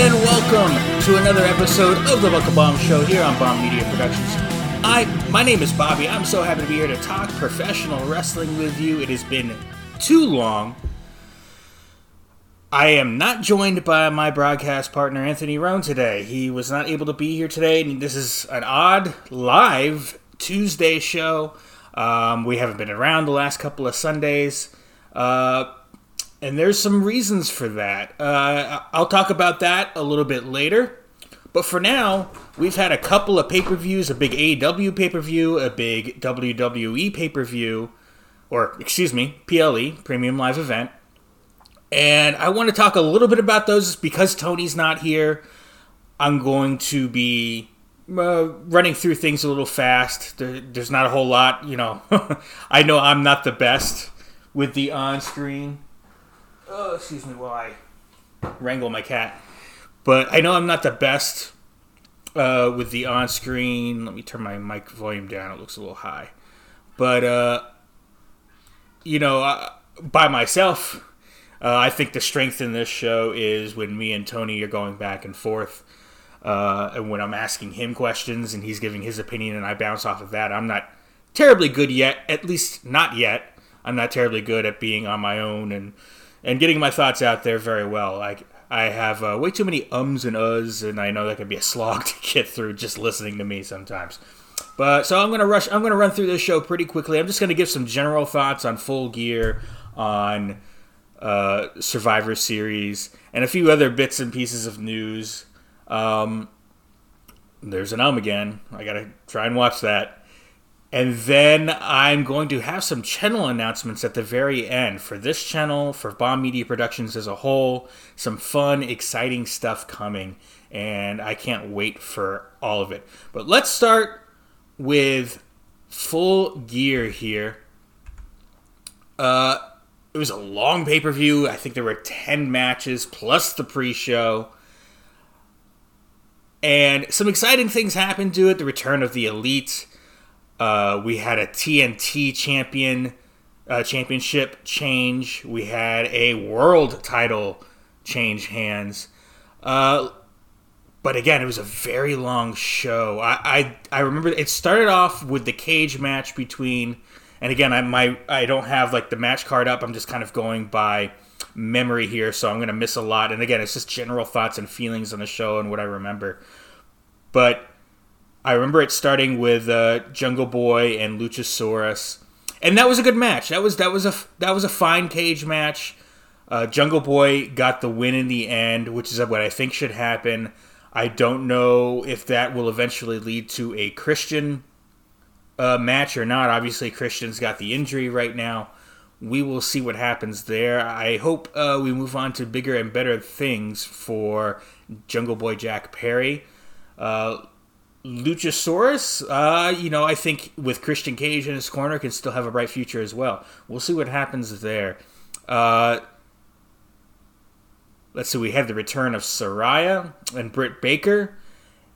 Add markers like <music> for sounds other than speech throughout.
And welcome to another episode of the Buckle Bomb Show here on Bomb Media Productions. I, my name is Bobby. I'm so happy to be here to talk professional wrestling with you. It has been too long. I am not joined by my broadcast partner Anthony Roan today. He was not able to be here today, and this is an odd live Tuesday show. Um, we haven't been around the last couple of Sundays. Uh, and there's some reasons for that. Uh, I'll talk about that a little bit later. But for now, we've had a couple of pay per views a big AEW pay per view, a big WWE pay per view, or excuse me, PLE, Premium Live Event. And I want to talk a little bit about those because Tony's not here. I'm going to be uh, running through things a little fast. There, there's not a whole lot, you know. <laughs> I know I'm not the best with the on screen Oh, excuse me while I wrangle my cat. But I know I'm not the best uh, with the on screen. Let me turn my mic volume down. It looks a little high. But, uh, you know, uh, by myself, uh, I think the strength in this show is when me and Tony are going back and forth. Uh, and when I'm asking him questions and he's giving his opinion and I bounce off of that, I'm not terribly good yet. At least not yet. I'm not terribly good at being on my own and and getting my thoughts out there very well. I I have uh, way too many ums and uhs, and I know that can be a slog <laughs> to get through just listening to me sometimes. But so I'm gonna rush. I'm gonna run through this show pretty quickly. I'm just gonna give some general thoughts on Full Gear, on uh, Survivor Series, and a few other bits and pieces of news. Um, there's an um again. I gotta try and watch that. And then I'm going to have some channel announcements at the very end for this channel, for Bomb Media Productions as a whole. Some fun, exciting stuff coming, and I can't wait for all of it. But let's start with full gear here. Uh, it was a long pay per view. I think there were 10 matches plus the pre show. And some exciting things happened to it. The return of the Elite uh, we had a TNT champion uh, championship change. We had a world title change hands. Uh, but again, it was a very long show. I, I, I remember it started off with the cage match between, and again, I my I don't have like the match card up. I'm just kind of going by memory here, so I'm gonna miss a lot. And again, it's just general thoughts and feelings on the show and what I remember. But I remember it starting with uh, Jungle Boy and Luchasaurus, and that was a good match. That was that was a that was a fine cage match. Uh, Jungle Boy got the win in the end, which is what I think should happen. I don't know if that will eventually lead to a Christian uh, match or not. Obviously, Christian's got the injury right now. We will see what happens there. I hope uh, we move on to bigger and better things for Jungle Boy Jack Perry. Uh, Luchasaurus, uh, you know, I think with Christian Cage in his corner, can still have a bright future as well. We'll see what happens there. Uh, let's see, we have the return of Saraya and Britt Baker,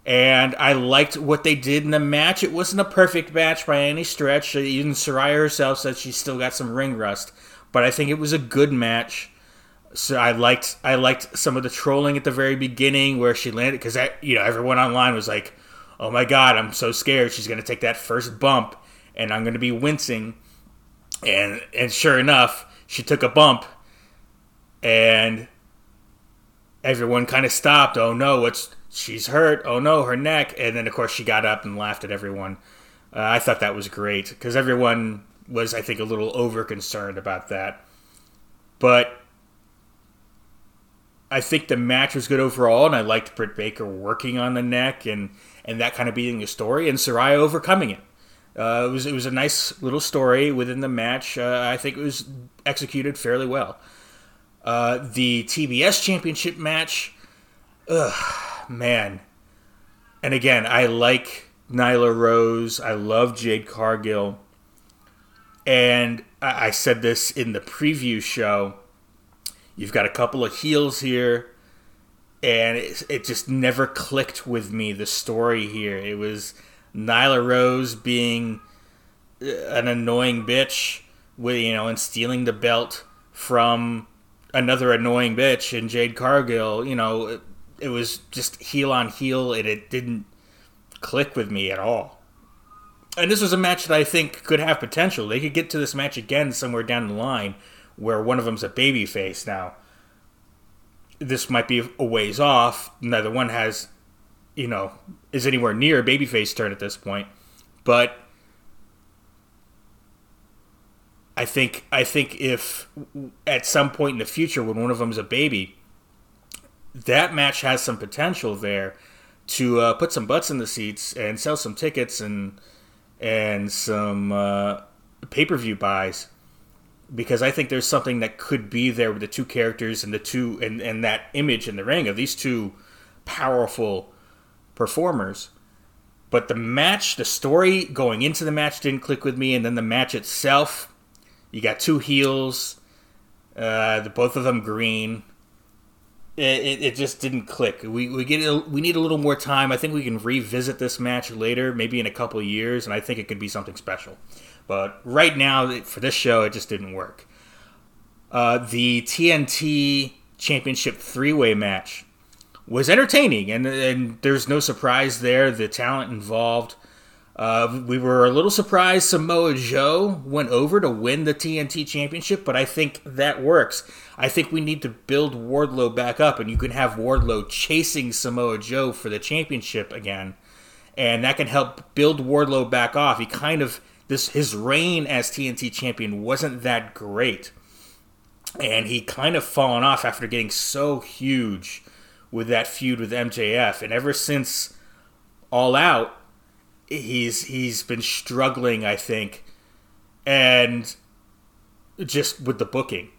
and I liked what they did in the match. It wasn't a perfect match by any stretch. Even Saraya herself said she still got some ring rust, but I think it was a good match. So I liked I liked some of the trolling at the very beginning where she landed because you know everyone online was like oh my god, I'm so scared she's going to take that first bump and I'm going to be wincing. And and sure enough, she took a bump and everyone kind of stopped. Oh no, what's she's hurt. Oh no, her neck. And then of course she got up and laughed at everyone. Uh, I thought that was great because everyone was, I think, a little over concerned about that. But I think the match was good overall, and I liked Britt Baker working on the neck and and that kind of being the story, and Saraya overcoming it. Uh, it was it was a nice little story within the match. Uh, I think it was executed fairly well. Uh, the TBS Championship match, ugh, man. And again, I like Nyla Rose. I love Jade Cargill. And I, I said this in the preview show. You've got a couple of heels here and it, it just never clicked with me the story here it was nyla rose being uh, an annoying bitch with you know and stealing the belt from another annoying bitch and Jade Cargill, you know, it, it was just heel on heel and it didn't click with me at all. And this was a match that I think could have potential. They could get to this match again somewhere down the line where one of them's a baby face now. This might be a ways off. Neither one has, you know, is anywhere near a babyface turn at this point. But I think I think if at some point in the future when one of them is a baby, that match has some potential there to uh, put some butts in the seats and sell some tickets and and some uh, pay per view buys because I think there's something that could be there with the two characters and the two and, and that image in the ring of these two powerful performers. But the match, the story going into the match didn't click with me, and then the match itself you got two heels, uh, the both of them green. It, it, it, just didn't click. We we get we need a little more time. I think we can revisit this match later, maybe in a couple years, and I think it could be something special. But right now, for this show, it just didn't work. Uh, the TNT Championship three way match was entertaining, and and there's no surprise there. The talent involved uh, we were a little surprised Samoa Joe went over to win the TNT Championship, but I think that works. I think we need to build Wardlow back up, and you can have Wardlow chasing Samoa Joe for the championship again, and that can help build Wardlow back off. He kind of this his reign as TNT champion wasn't that great, and he kind of fallen off after getting so huge with that feud with MJF, and ever since All Out he's he's been struggling, I think, and just with the booking,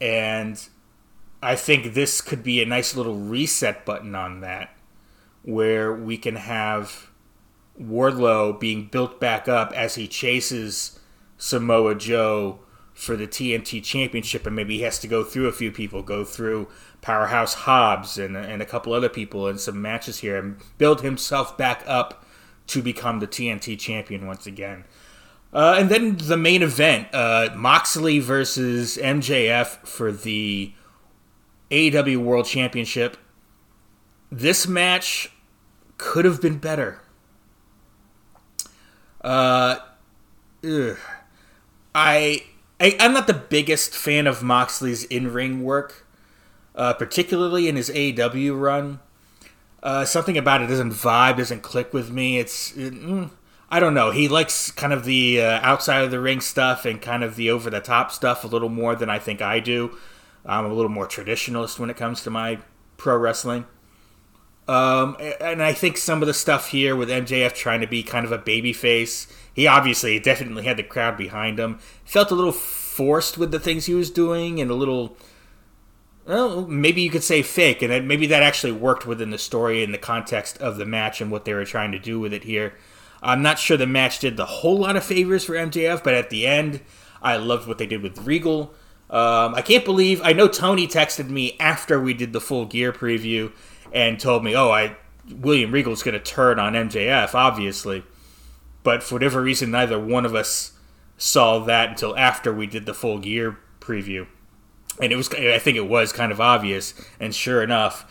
and I think this could be a nice little reset button on that, where we can have Wardlow being built back up as he chases Samoa Joe for the TNT Championship, and maybe he has to go through a few people, go through Powerhouse Hobbs and, and a couple other people in some matches here, and build himself back up to become the TNT champion once again. Uh, and then the main event uh, Moxley versus MJF for the AEW World Championship. This match could have been better. Uh. I, I am not the biggest fan of Moxley's in ring work, uh, particularly in his AEW run. Uh, something about it doesn't vibe, doesn't click with me. It's it, mm, I don't know. He likes kind of the uh, outside of the ring stuff and kind of the over the top stuff a little more than I think I do. I'm a little more traditionalist when it comes to my pro wrestling. Um, and I think some of the stuff here with MJF trying to be kind of a baby face, he obviously definitely had the crowd behind him. Felt a little forced with the things he was doing and a little well, maybe you could say fake, and maybe that actually worked within the story and the context of the match and what they were trying to do with it here. I'm not sure the match did the whole lot of favors for MJF, but at the end, I loved what they did with Regal. Um, I can't believe I know Tony texted me after we did the full gear preview and told me, "Oh, I William Regal's going to turn on MJF, obviously." But for whatever reason, neither one of us saw that until after we did the full gear preview and it was I think it was kind of obvious. And sure enough,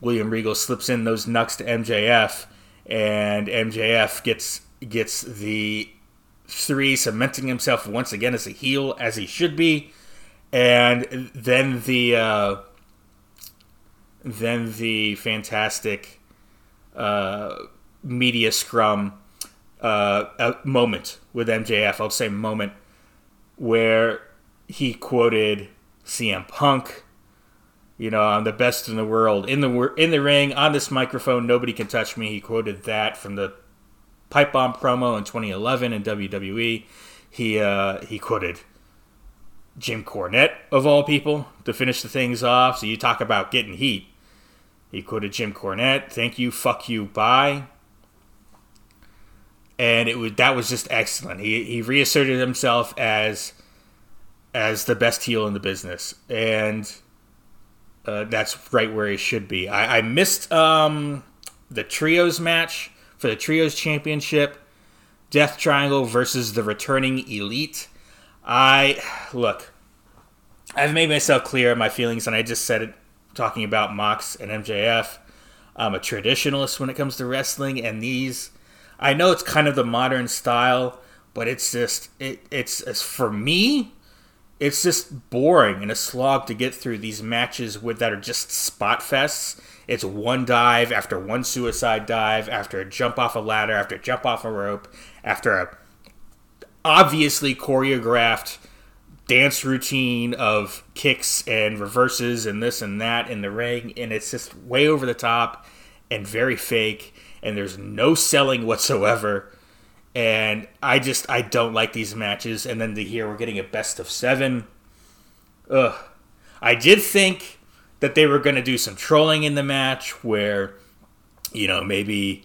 William Regal slips in those knucks to MJF, and MJF gets gets the three, cementing himself once again as a heel as he should be, and then the uh, then the fantastic uh, media scrum uh, moment with MJF. I'll say moment where he quoted CM Punk. You know, I'm the best in the world in the in the ring on this microphone. Nobody can touch me. He quoted that from the Pipe Bomb promo in 2011 in WWE. He uh, he quoted Jim Cornette of all people to finish the things off. So you talk about getting heat. He quoted Jim Cornette. Thank you, fuck you, bye. And it was that was just excellent. He he reasserted himself as as the best heel in the business, and uh, that's right where he should be. I, I missed um, the trios match for the trios championship, Death Triangle versus the returning Elite. I look, I've made myself clear my feelings, and I just said it talking about Mox and MJF. I'm um, a traditionalist when it comes to wrestling, and these, I know it's kind of the modern style, but it's just it, it's, it's for me, it's just boring and a slog to get through these matches with that are just spot fests. It's one dive after one suicide dive after a jump off a ladder after a jump off a rope after a obviously choreographed dance routine of kicks and reverses and this and that in the ring and it's just way over the top and very fake and there's no selling whatsoever. And I just I don't like these matches. And then to hear we're getting a best of 7 ugh. I did think that they were going to do some trolling in the match where you know maybe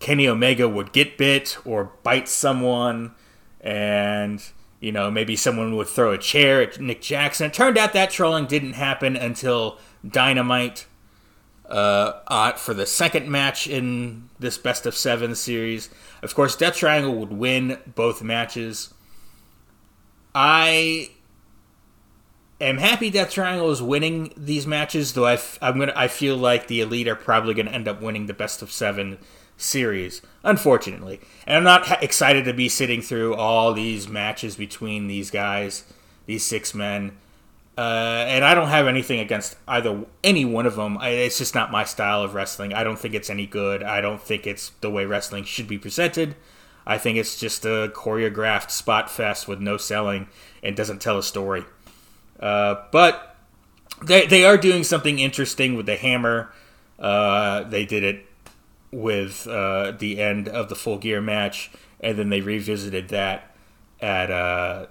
Kenny Omega would get bit or bite someone and you know, maybe someone would throw a chair at Nick Jackson. It turned out that trolling didn't happen until Dynamite uh, for the second match in this best of seven series. Of course, Death Triangle would win both matches. I am happy Death Triangle is winning these matches, though I, f- I'm gonna I feel like the Elite are probably to end up winning the best of seven series, unfortunately. And I'm not excited to be sitting through all these matches between these guys, these six men. Uh, and I don't have anything against either any one of them. I, it's just not my style of wrestling. I don't think it's any good. I don't think it's the way wrestling should be presented. I think it's just a choreographed spot fest with no selling and doesn't tell a story. Uh, but they, they are doing something interesting with the hammer. Uh, they did it with uh, the end of the full gear match, and then they revisited that at uh,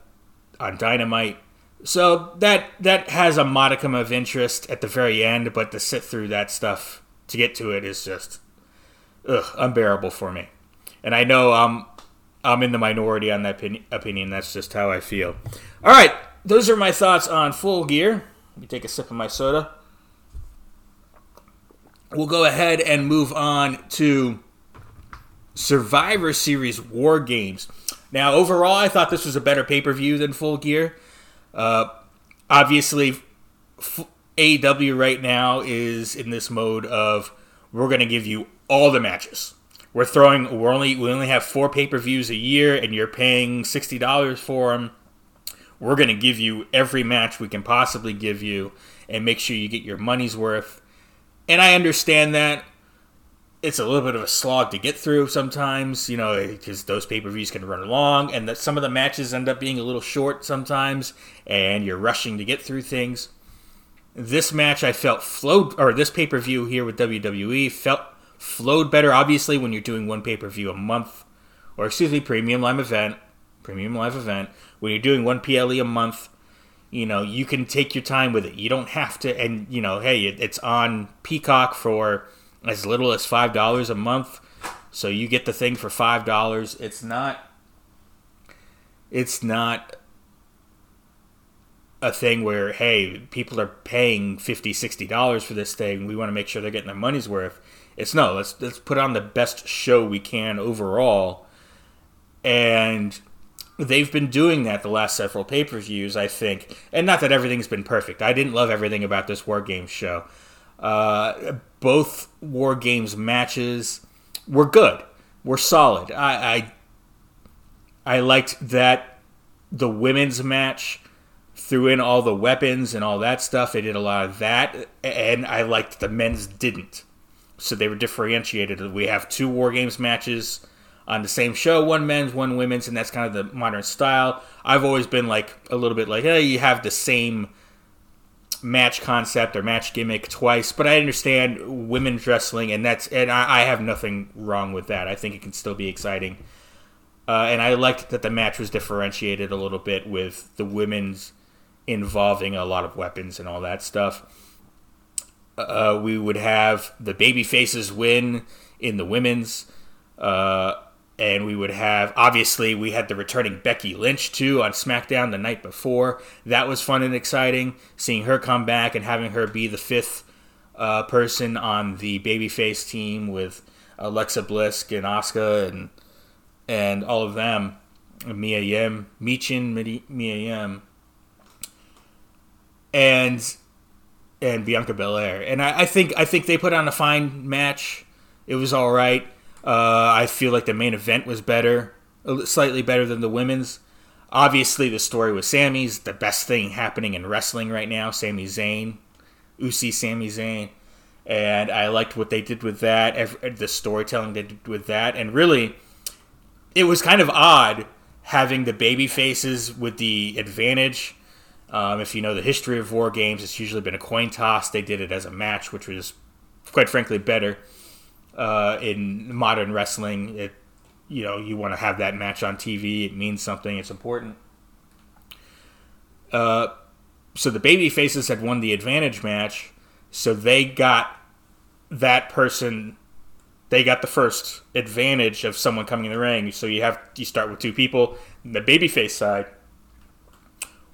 on Dynamite. So that that has a modicum of interest at the very end, but to sit through that stuff to get to it is just ugh, unbearable for me. And I know I'm I'm in the minority on that opinion. That's just how I feel. All right, those are my thoughts on Full Gear. Let me take a sip of my soda we'll go ahead and move on to Survivor Series War Games. Now, overall, I thought this was a better pay per view than Full Gear. Uh, obviously, F- AEW right now is in this mode of we're going to give you all the matches. We're throwing. We're only we only have four pay per views a year, and you're paying sixty dollars for them. We're going to give you every match we can possibly give you, and make sure you get your money's worth and I understand that it's a little bit of a slog to get through sometimes, you know, eh, because those pay per views can run long, and that some of the matches end up being a little short sometimes, and you're rushing to get through things. This match I felt flowed, or this pay per view here with WWE felt flowed better. Obviously, when you're doing one pay per view a month, or excuse me, premium live event, premium live event, when you're doing one PLE a month, you know you can take your time with it. You don't have to and you know hey it, it's on peacock for as little as five dollars a month so you get the thing for five dollars. It's not it's not a thing where hey people are paying 50 60 dollars for this thing. We want to make sure they're getting their money's worth. It's no let's let's put on the best show we can overall. And they've been doing that the last several pay per views, I think. And not that everything's been perfect. I didn't love everything about this War Games show. Uh, both War Games matches were good, were solid. I, I, I liked that the women's match threw in all the weapons and all that stuff. They did a lot of that, and I liked the men's didn't. So they were differentiated. We have two War Games matches on the same show, one men's, one women's, and that's kind of the modern style. I've always been like a little bit like, hey, you have the same match concept or match gimmick twice, but I understand women's wrestling, and that's and I, I have nothing wrong with that. I think it can still be exciting, uh, and I liked that the match was differentiated a little bit with the women's involving a lot of weapons and all that stuff. Uh, we would have the baby faces win in the women's. Uh, and we would have obviously we had the returning Becky Lynch too on SmackDown the night before. That was fun and exciting, seeing her come back and having her be the fifth uh, person on the babyface team with Alexa Bliss and Asuka and and all of them, Mia Yim, Michin, Mia Yim. and and Bianca Belair. And I, I, think I think they put on a fine match. It was all right. Uh, I feel like the main event was better, slightly better than the women's. Obviously, the story with Sami's the best thing happening in wrestling right now. Sami Zayn, Usi Sami Zayn, and I liked what they did with that. The storytelling they did with that, and really, it was kind of odd having the baby faces with the advantage um, if you know the history of war games, it's usually been a coin toss. They did it as a match, which was, quite frankly, better. Uh, in modern wrestling, it you know you want to have that match on TV. It means something. It's important. Uh, so the baby faces had won the advantage match, so they got that person. They got the first advantage of someone coming in the ring. So you have you start with two people. The babyface side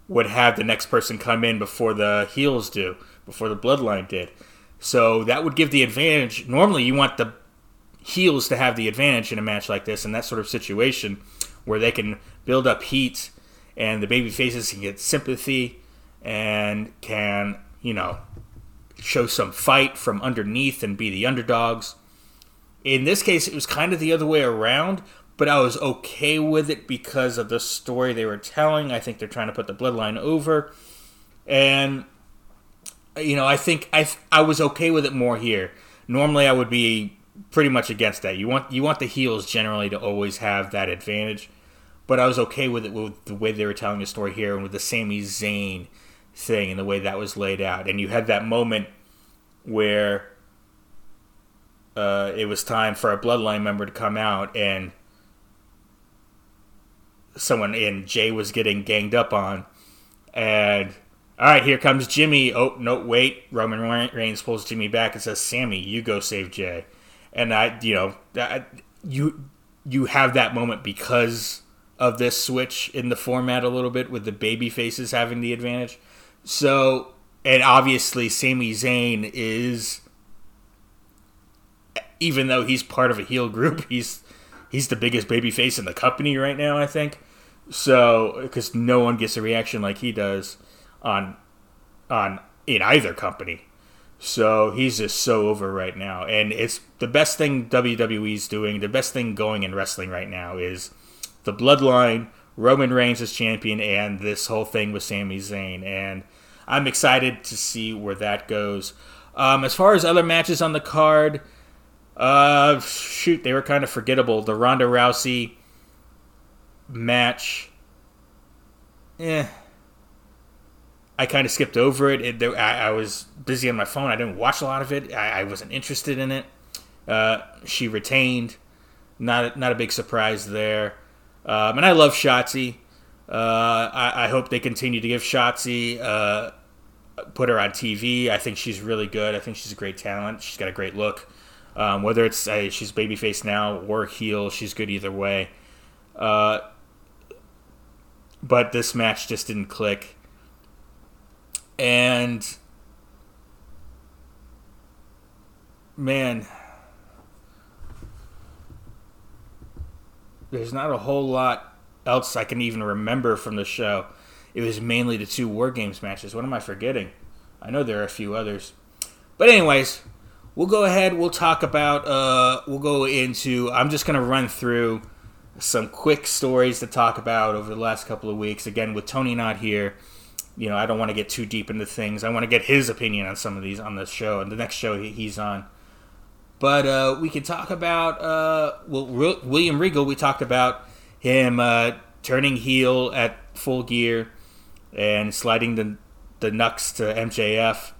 would have the next person come in before the heels do, before the bloodline did. So that would give the advantage. Normally, you want the heels to have the advantage in a match like this, in that sort of situation where they can build up heat and the baby faces can get sympathy and can, you know, show some fight from underneath and be the underdogs. In this case, it was kind of the other way around, but I was okay with it because of the story they were telling. I think they're trying to put the bloodline over, and you know, I think I I was okay with it more here. Normally, I would be pretty much against that. You want you want the heels generally to always have that advantage, but I was okay with it with the way they were telling the story here and with the Sami Zayn thing and the way that was laid out. And you had that moment where uh, it was time for a bloodline member to come out and someone in Jey was getting ganged up on, and all right, here comes Jimmy. Oh no, wait! Roman Reigns pulls Jimmy back and says, "Sami, you go save Jey." And I, you know, that you you have that moment because of this switch in the format a little bit with the baby faces having the advantage. So, and obviously, Sami Zayn is, even though he's part of a heel group, <laughs> he's he's the biggest baby face in the company right now. I think. So, because no one gets a reaction like he does on on in either company. So he's just so over right now, and it's the best thing WWE's doing. The best thing going in wrestling right now is the Bloodline, Roman Reigns as champion, and this whole thing with Sami Zayn. And I'm excited to see where that goes. Um, as far as other matches on the card, uh, shoot, they were kind of forgettable. The Ronda Rousey match, eh. I kind of skipped over it. it I, I, was busy on my phone. I didn't watch a lot of it. I, I wasn't interested in it. Uh, she retained. Not not a big surprise there. Um, and I love Shotzi. Uh, I, I, hope they continue to give Shotzi, uh, put her on TV. I think she's really good. I think she's a great talent. She's got a great look. Um, whether it's uh, she's babyface now or heel, she's good either way. Uh, but this match just didn't click. And man, there's not a whole lot else I can even remember from the show. It was mainly the two War Games matches. What am I forgetting? I know there are a few others. But anyways, we'll go ahead. We'll talk about. Uh, we'll go into. I'm just gonna run through some quick stories to talk about over the last couple of weeks. Again, with Tony not here, you know, I don't want to get too deep into things. I want to get his opinion on some of these on the show and the next show he's on. But uh, we can talk about uh, well, William Regal. We talked about him uh, turning heel at Full Gear and sliding the the knucks to MJF.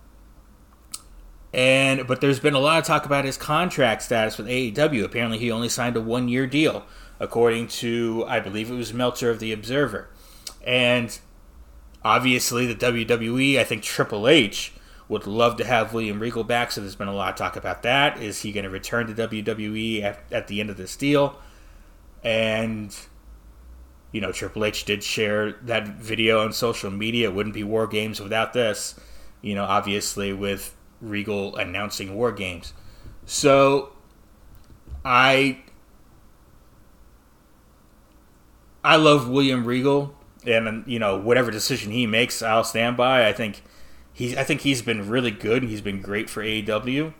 And but there's been a lot of talk about his contract status with AEW. Apparently, he only signed a one year deal according to, I believe it was Meltzer of The Observer. And obviously, the WWE, I think Triple H would love to have William Regal back, so there's been a lot of talk about that. Is he going to return to WWE at, at the end of this deal? And, you know, Triple H did share that video on social media. It wouldn't be War Games without this, you know, obviously with Regal announcing War Games. So I I love William Regal, and you know whatever decision he makes, I'll stand by. I think he's I think he's been really good and he's been great for AEW.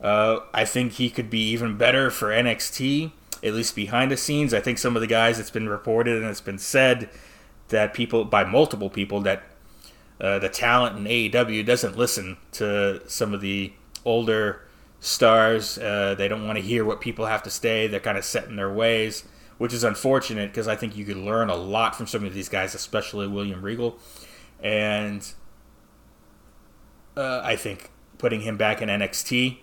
Uh, I think he could be even better for NXT, at least behind the scenes. I think some of the guys it's been reported and it's been said that people by multiple people that uh, the talent in AEW doesn't listen to some of the older stars. Uh, they don't want to hear what people have to say. They're kind of set in their ways, which is unfortunate because I think you could learn a lot from some of these guys, especially William Regal. And uh, I think putting him back in NXT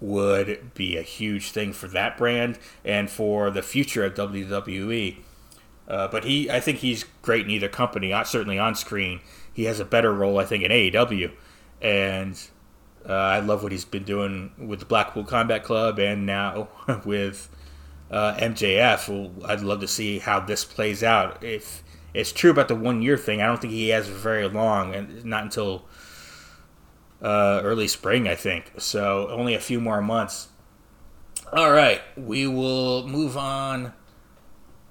would be a huge thing for that brand and for the future of WWE. Uh, but he, I think he's great in either company. Certainly on screen, he has a better role, I think, in AEW. And uh, I love what he's been doing with the Blackpool Combat Club and now <laughs> with uh, MJF. Well, I'd love to see how this plays out. If it's true about the one year thing, I don't think he has very long, and not until uh, early spring, I think. So only a few more months. All right, we will move on.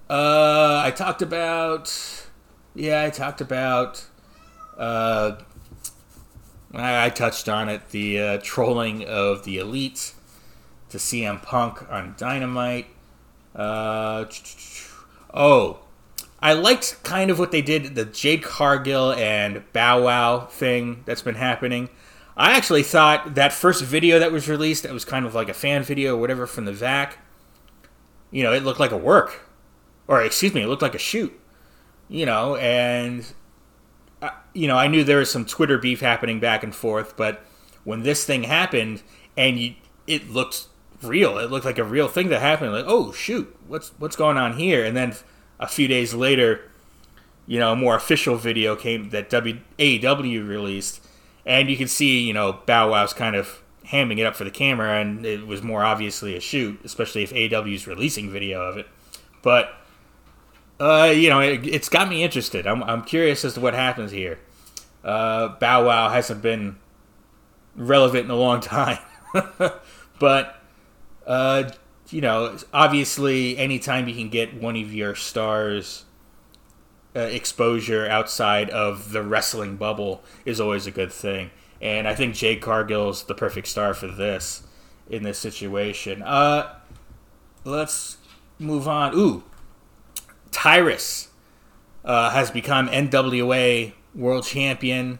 Uh, I talked about, yeah, I talked about. Uh, I, I touched on it. The uh, trolling of the elites to CM Punk on Dynamite. Uh, oh, I liked kind of what they did, the Jade Cargill and Bow Wow thing that's been happening. I actually thought that first video that was released, that was kind of like a fan video or whatever from the VAC, you know, it looked like a work. Or, excuse me, it looked like a shoot. You know, and, uh, you know, I knew there was some Twitter beef happening back and forth, but when this thing happened and you, it looked real, it looked like a real thing that happened. Like, oh, shoot, what's, what's going on here? And then a few days later, you know, a more official video came that w, AEW released and you can see you know Bow Wow's kind of hamming it up for the camera, and it was more obviously a shoot, especially if AEW's releasing video of it. But uh, you know, it, has got me interested. I'm, I'm curious as to what happens here. Uh, Bow Wow hasn't been relevant in a long <laughs> time, but uh, you know, obviously, anytime you can get one of your stars uh, exposure outside of the wrestling bubble is always a good thing. And I think Jade Cargill's the perfect star for this in this situation. Uh, let's move on. Ooh, Tyrus uh, has become NWA World Champion.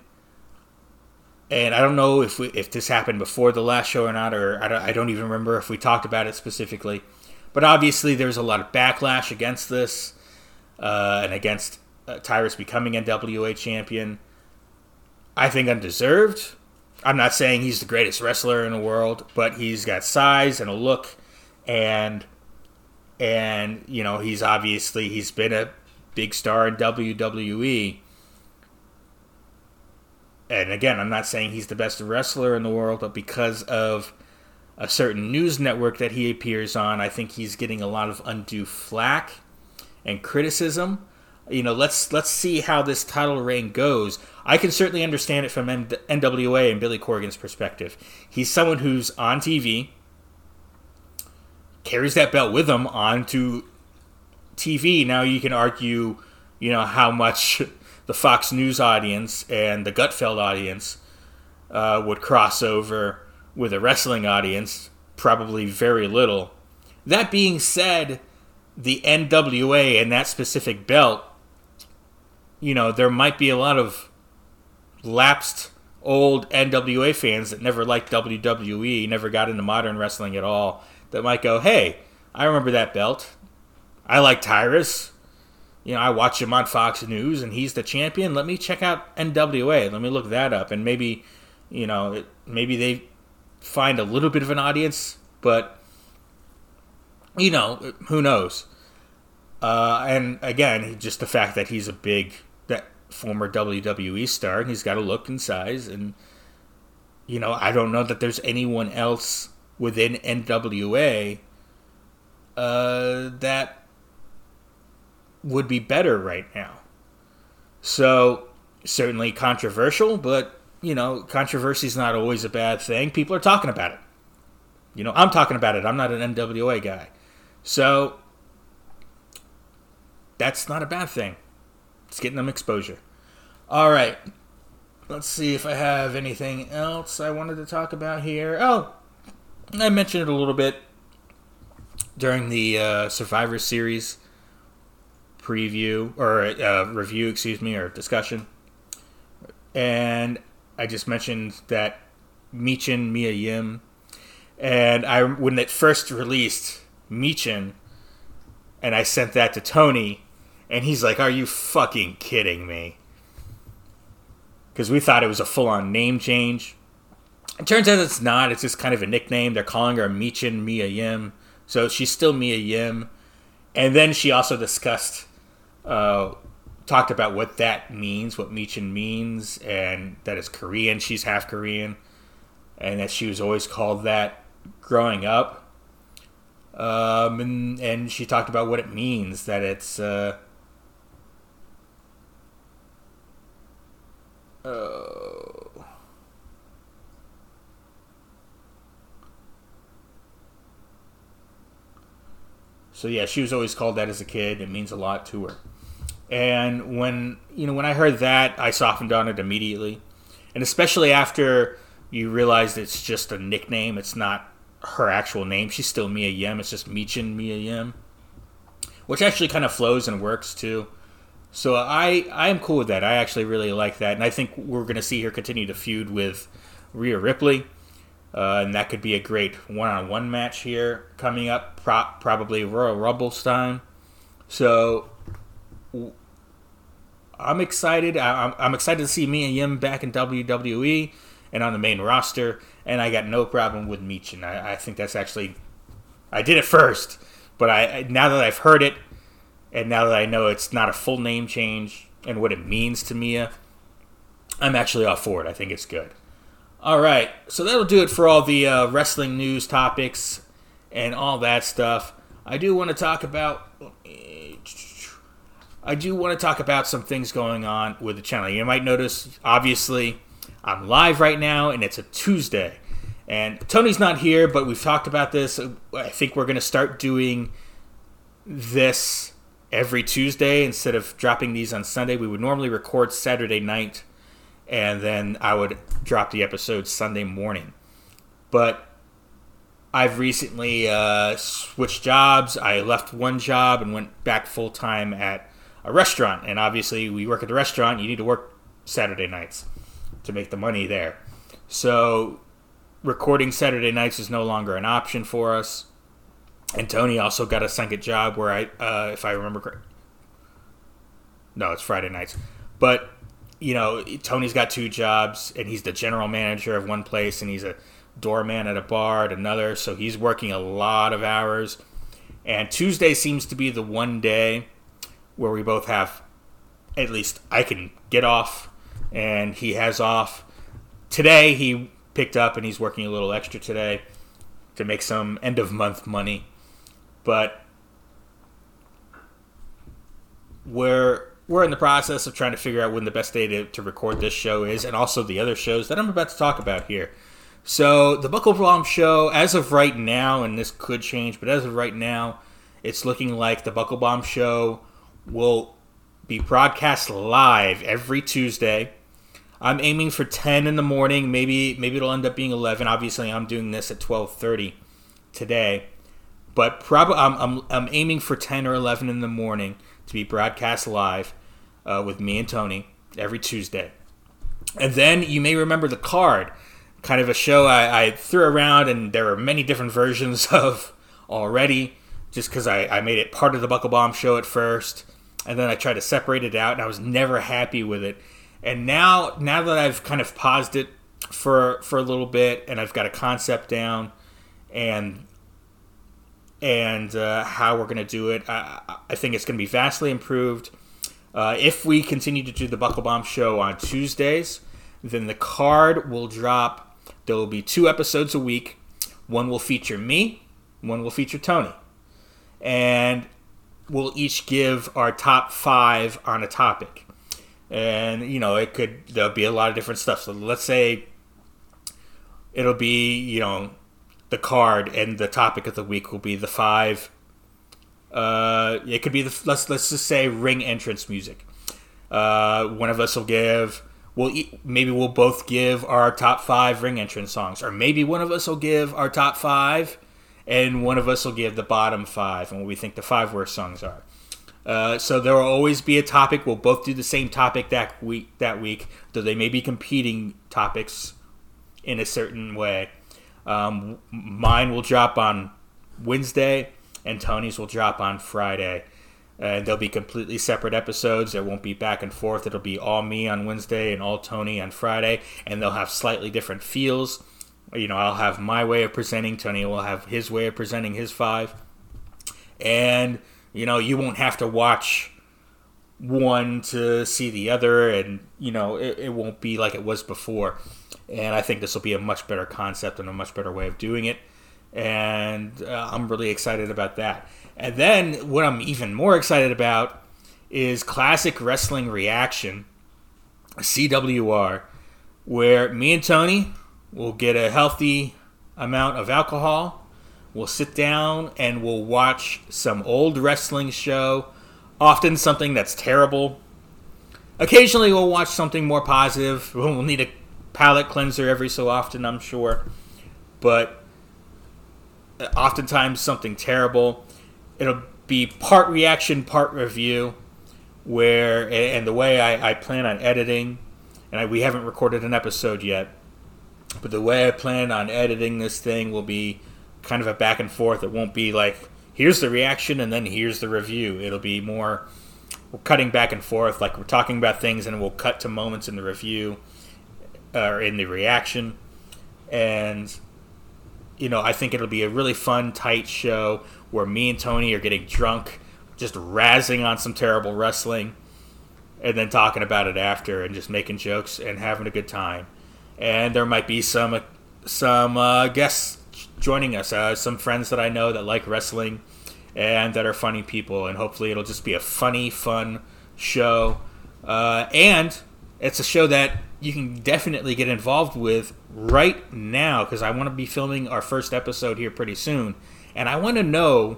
And I don't know if we, if this happened before the last show or not, or I don't, I don't even remember if we talked about it specifically. But obviously, there's a lot of backlash against this uh, and against uh, Tyrus becoming NWA champion. I think undeserved. I'm not saying he's the greatest wrestler in the world, but he's got size and a look, and and you know he's obviously he's been a big star in WWE. And again, I'm not saying he's the best wrestler in the world, but because of a certain news network that he appears on, I think he's getting a lot of undue flack and criticism you know, let's let's see how this title reign goes. I can certainly understand it from NWA and Billy Corgan's perspective. He's someone who's on TV, carries that belt with him onto TV. Now you can argue, you know, how much <laughs> the Fox News audience and the Gutfeld audience uh, would cross over with a wrestling audience. Probably very little. That being said, the NWA and that specific belt you know, there might be a lot of lapsed old NWA fans that never liked WWE, never got into modern wrestling at all, that might go, hey, I remember that belt. I like Tyrus. You know, I watch him on Fox News and he's the champion. Let me check out NWA. Let me look that up. And maybe, you know, maybe they find a little bit of an audience, but, you know, who knows? Uh, and again, just the fact that he's a big that former WWE star, and he's got a look and size. And, you know, I don't know that there's anyone else within NWA uh, that would be better right now. So, certainly controversial, but, you know, controversy is not always a bad thing. People are talking about it. You know, I'm talking about it. I'm not an NWA guy. So, that's not a bad thing. It's getting them exposure. All right. let's see if I have anything else I wanted to talk about here. Oh, I mentioned it a little bit during the uh, Survivor Series preview or uh, review, excuse me, or discussion, and I just mentioned that Michin Mia Yim, and I when it first released Michin, and I sent that to Tony, and he's like, "Are you fucking kidding me?" Because we thought it was a full-on name change. It turns out it's not. It's just kind of a nickname. They're calling her Michin Mia Yim, so she's still Mia Yim. And then she also discussed, uh, talked about what that means, what Michin means, and that it's Korean. She's half Korean, and that she was always called that growing up. Um, and, and she talked about what it means that it's uh, oh. So yeah, she was always called that as a kid. It means a lot to her. And when you know when I heard that, I softened on it immediately, and especially after you realize it's just a nickname. It's not her actual name. She's still Mia Yim. It's just Michin Mia Yim, which actually kind of flows and works too. So I I am cool with that. I actually really like that, and I think we're going to see her continue to feud with Rhea Ripley, uh, and that could be a great one-on-one match here coming up. Pro- probably Royal Rumble time. So I'm excited. I, I'm excited to see Mia Yim back in WWE and on the main roster, and I got no problem with Michin. I, I think that's actually I did it first, but I now that I've heard it, and now that I know it's not a full name change and what it means to Mia, I'm actually all for it. I think it's good. All right, so that'll do it for all the uh, wrestling news topics and all that stuff. I do want to talk about. I do want to talk about some things going on with the channel. You might notice, obviously, I'm live right now, and it's a Tuesday. And Tony's not here, but we've talked about this. I think we're going to start doing this every Tuesday instead of dropping these on Sunday. We would normally record Saturday night, and then I would drop the episode Sunday morning. But I've recently uh, switched jobs. I left one job and went back full time at a restaurant. And obviously, we work at the restaurant. You need to work Saturday nights to make the money there. So recording Saturday nights is no longer an option for us. And Tony also got a second job where I, uh, if I remember correctly, no, it's Friday nights. But you know, Tony's got two jobs, and he's the general manager of one place, and he's a doorman at a bar at another. So he's working a lot of hours. And Tuesday seems to be the one day where we both have, at least I can get off and he has off. Today he picked up and he's working a little extra today to make some end of month money. But we're we're in the process of trying to figure out when the best day to, to record this show is and also the other shows that I'm about to talk about here. So the Buckle Bomb show, as of right now, and this could change, but as of right now, it's looking like the Buckle Bomb show will be broadcast live every Tuesday I'm aiming for 10 in the morning. Maybe maybe it'll end up being 11. Obviously, I'm doing this at 12:30 today, but probably I'm, I'm, I'm aiming for 10 or 11 in the morning to be broadcast live uh, with me and Tony every Tuesday. And then you may remember the card, kind of a show I, I threw around, and there are many different versions <laughs> of already. Just because I, I made it part of the Buckle Bomb show at first, and then I tried to separate it out, and I was never happy with it and now, now that I've kind of paused it for for a little bit, and I've got a concept down, and and uh, how we're going to do it, I, I think it's going to be vastly improved. Uh, if we continue to do the Buckle Bomb show on Tuesdays, then the card will drop. There will be two episodes a week. One will feature me, one will feature Tony. And we'll each give our top five on a topic and you know it could there'll be a lot of different stuff. So let's say it'll be you know the card and the topic of the week will be the five. Uh, it could be the let's let's just say ring entrance music. Uh, one of us will give we'll maybe we'll both give our top five ring entrance songs, or maybe one of us will give our top five, and one of us will give the bottom five and what we think the five worst songs are. Uh, so there will always be a topic. We'll both do the same topic that week. That week, though they may be competing topics in a certain way. Um, mine will drop on Wednesday, and Tony's will drop on Friday. And they'll be completely separate episodes. There won't be back and forth. It'll be all me on Wednesday and all Tony on Friday, and they'll have slightly different feels. You know, I'll have my way of presenting. Tony will have his way of presenting his five, and you know, you won't have to watch one to see the other, and you know, it, it won't be like it was before. And I think this will be a much better concept and a much better way of doing it. And uh, I'm really excited about that. And then what I'm even more excited about is Classic Wrestling Reaction, CWR, where me and Tony will get a healthy amount of alcohol. We'll sit down and we'll watch some old wrestling show, often something that's terrible. Occasionally, we'll watch something more positive. We'll need a palate cleanser every so often, I'm sure. But uh, oftentimes, something terrible it'll be part reaction, part review. Where and the way I, I plan on editing, and I, we haven't recorded an episode yet, but the way I plan on editing this thing will be kind of a back and forth. It won't be like here's the reaction and then here's the review. It'll be more we're cutting back and forth, like we're talking about things, and we'll cut to moments in the review uh, or in the reaction, and you know I think it'll be a really fun, tight show where me and Tony are getting drunk, just razzing on some terrible wrestling, and then talking about it after and just making jokes and having a good time. And there might be some some uh, guests joining us, uh, some friends that I know that like wrestling and that are funny people, and hopefully it'll just be a funny, fun show. Uh, and it's a show that you can definitely get involved with right now because I want to be filming our first episode here pretty soon and I want to know,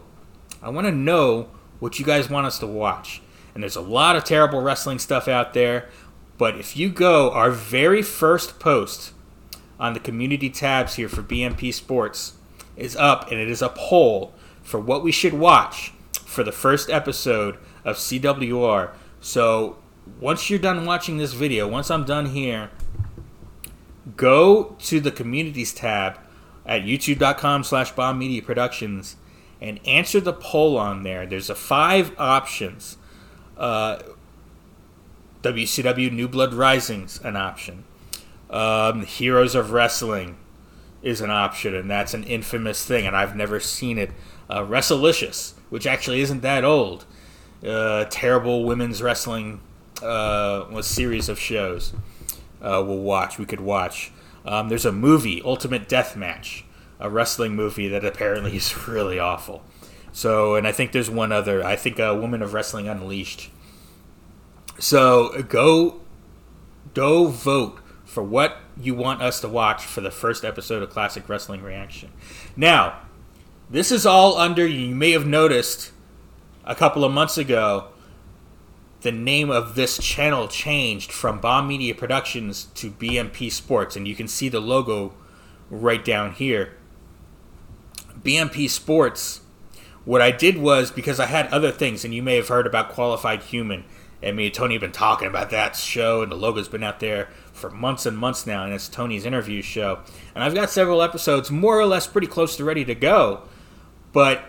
I want to know what you guys want us to watch. And there's a lot of terrible wrestling stuff out there, but if you go, our very first post on the community tabs here for BMP Sports is up, and it is a poll for what we should watch for the first episode of CWR. So once you're done watching this video, once I'm done here, go to the communities tab at youtube.com slash bomb media productions and answer the poll on there. There's a five options. Uh, WCW New Blood Rising's an option. Um, Heroes of Wrestling is an option, and that's an infamous thing, and I've never seen it. Uh, Wrestlicious, which actually isn't that old. Uh, terrible women's wrestling uh, series of shows. Uh, we'll watch. We could watch. Um, there's a movie, Ultimate Death Match, a wrestling movie that apparently <laughs> is really awful. So, and I think there's one other. I think a Woman of Wrestling Unleashed. So go, go vote for what you want us to watch for the first episode of Classic Wrestling Reaction. Now, this is all under. You may have noticed a couple of months ago the name of this channel changed from Bomb Media Productions to BMP Sports, and you can see the logo right down here. BMP Sports, what I did was because I had other things, and you may have heard about Qualified Human, and me and Tony have been talking about that show, and the logo's been out there for months and months now, and it's Tony's interview show. And I've got several episodes more or less pretty close to ready to go, but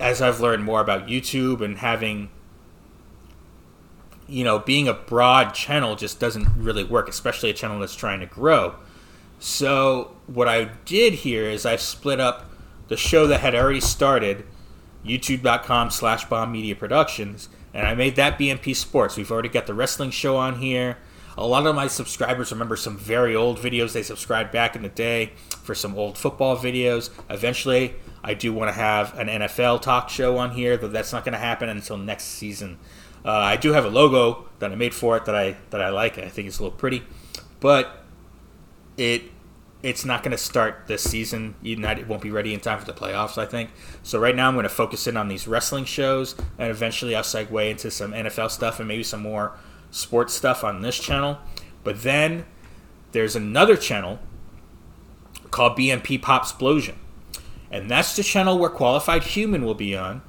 as I've learned more about YouTube and having you know, being a broad channel just doesn't really work, especially a channel that's trying to grow. So what I did here is I split up the show that had already started, youtube.com slash bomb media productions, and I made that BMP Sports. We've already got the wrestling show on here. A lot of my subscribers remember some very old videos they subscribed back in the day for some old football videos. Eventually, I do want to have an NFL talk show on here, but that's not going to happen until next season. Uh, I do have a logo that I made for it that I that I like. I think it's a little pretty, but it it's not going to start this season. It won't be ready in time for the playoffs, I think. So right now I'm going to focus in on these wrestling shows, and eventually I'll segue into some NFL stuff and maybe some more sports stuff on this channel. But then there's another channel called BMP Pop Explosion. And that's the channel where Qualified Human will be on.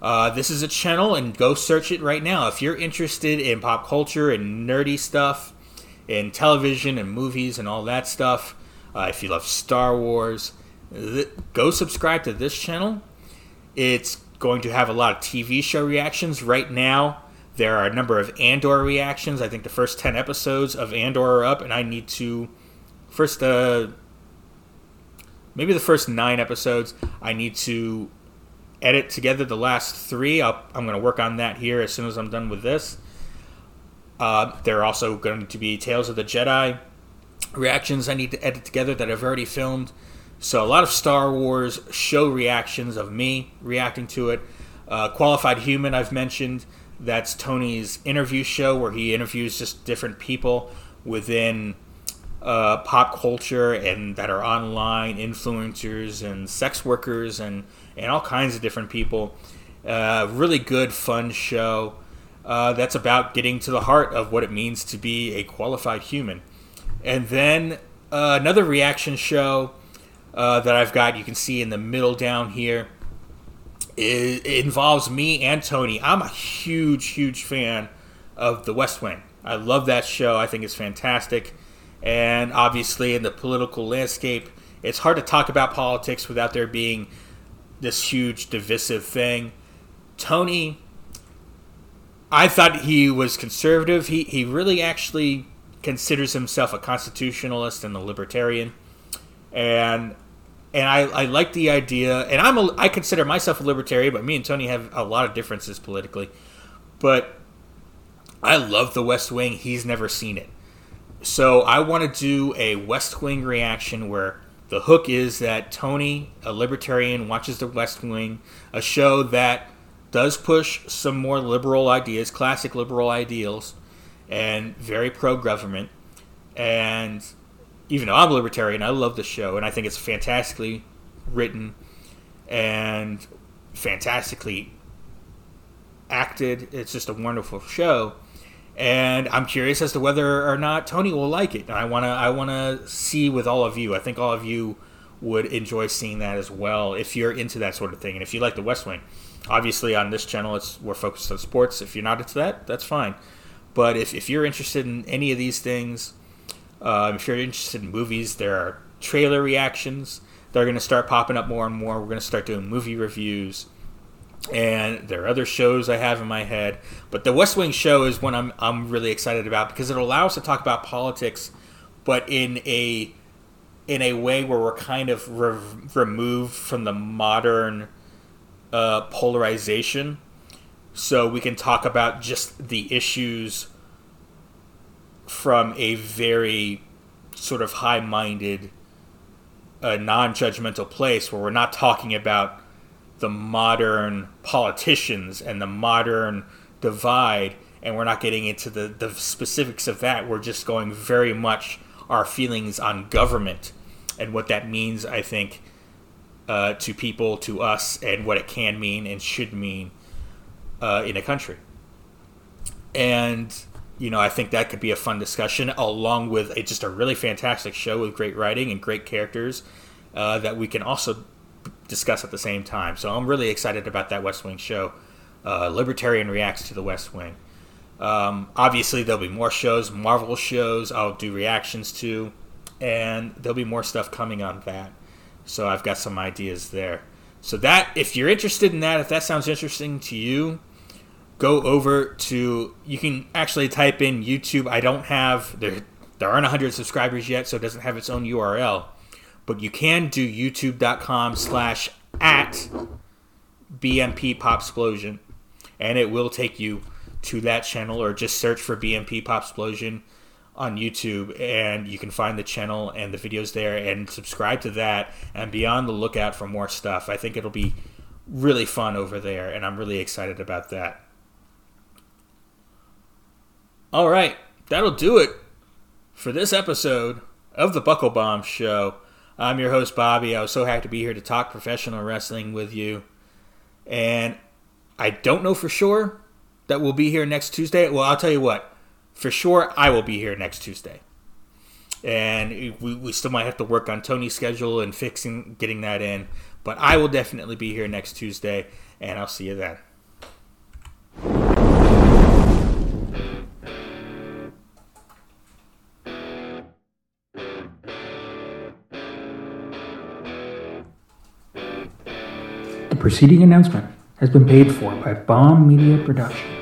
Uh, this is a channel, and go search it right now. If you're interested in pop culture and nerdy stuff, in television and movies and all that stuff, uh, if you love Star Wars, th- go subscribe to this channel. It's going to have a lot of TV show reactions. Right now, there are a number of Andor reactions. I think the first 10 episodes of Andor are up, and I need to. First, uh, maybe the first nine episodes, I need to edit together the last three. i am going to work on that here as soon as I'm done with this. Uh, there are also going to be Tales of the Jedi reactions I need to edit together that I've already filmed. So a lot of Star Wars show reactions of me reacting to it. Uh, Qualified Human I've mentioned. That's Tony's interview show where he interviews just different people within uh, pop culture and that are online influencers and sex workers and and all kinds of different people. Uh, really good, fun show uh, that's about getting to the heart of what it means to be a qualified human. And then uh, another reaction show uh, that I've got, you can see in the middle down here, it, it involves me and Tony. I'm a huge, huge fan of The West Wing. I love that show. I think it's fantastic. And obviously, in the political landscape, it's hard to talk about politics without there being this huge divisive thing. Tony, I thought he was conservative. He he really actually considers himself a constitutionalist and a libertarian, and and I, I like the idea. And I'm a, I consider myself a libertarian, but me and Tony have a lot of differences politically. But I love the West Wing. He's never seen it, so I want to do a West Wing reaction where the hook is that Tony, a libertarian, watches The West Wing, a show that does push some more liberal ideas, classic liberal ideals, and very pro government. And even though I'm a libertarian, I love the show, and I think it's fantastically written and fantastically acted. It's just a wonderful show and I'm curious as to whether or not Tony will like it. I wanna I wanna see with all of you. I think all of you would enjoy seeing that as well if you're into that sort of thing, and if you like The West Wing. Obviously, on this channel, it's we're focused on sports. If you're not into that, that's fine. But if, if you're interested in any of these things, uh, if you're interested in movies, there are trailer reactions. They're going to start popping up more and more. We're going to start doing movie reviews and there are other shows I have in my head. But the West Wing show is one I'm I'm really excited about because it allows us to talk about politics, but in a in a way where we're kind of re- removed from the modern uh, polarization, so we can talk about just the issues from a very sort of high-minded, uh, non-judgmental place where we're not talking about the modern politicians and the modern divide and we're not getting into the, the specifics of that. We're just going very much our feelings on government and what that means i think uh, to people to us and what it can mean and should mean uh, in a country and you know i think that could be a fun discussion along with a, just a really fantastic show with great writing and great characters uh, that we can also discuss at the same time. So I'm really excited about that West Wing show. Uh, Libertarian reacts to the West Wing. Um, obviously, there'll be more shows, Marvel shows. I'll do reactions to, and there'll be more stuff coming on that. So I've got some ideas there. So that, if you're interested in that, if that sounds interesting to you, go over to. You can actually type in YouTube. I don't have there. There aren't 100 subscribers yet, so it doesn't have its own URL but you can do youtube.com slash at bmp pop explosion and it will take you to that channel or just search for bmp pop explosion on youtube and you can find the channel and the videos there and subscribe to that and be on the lookout for more stuff i think it'll be really fun over there and i'm really excited about that all right, that'll do it for this episode of the Buckle Bomb Show. I'm your host, Bobby. I was so happy to be here to talk professional wrestling with you. And I don't know for sure that we'll be here next Tuesday. Well, I'll tell you what, for sure, I will be here next Tuesday. And we, we still might have to work on Tony's schedule and fixing getting that in. But I will definitely be here next Tuesday, and I'll see you then. The preceding announcement has been paid for by Bomb Media Production.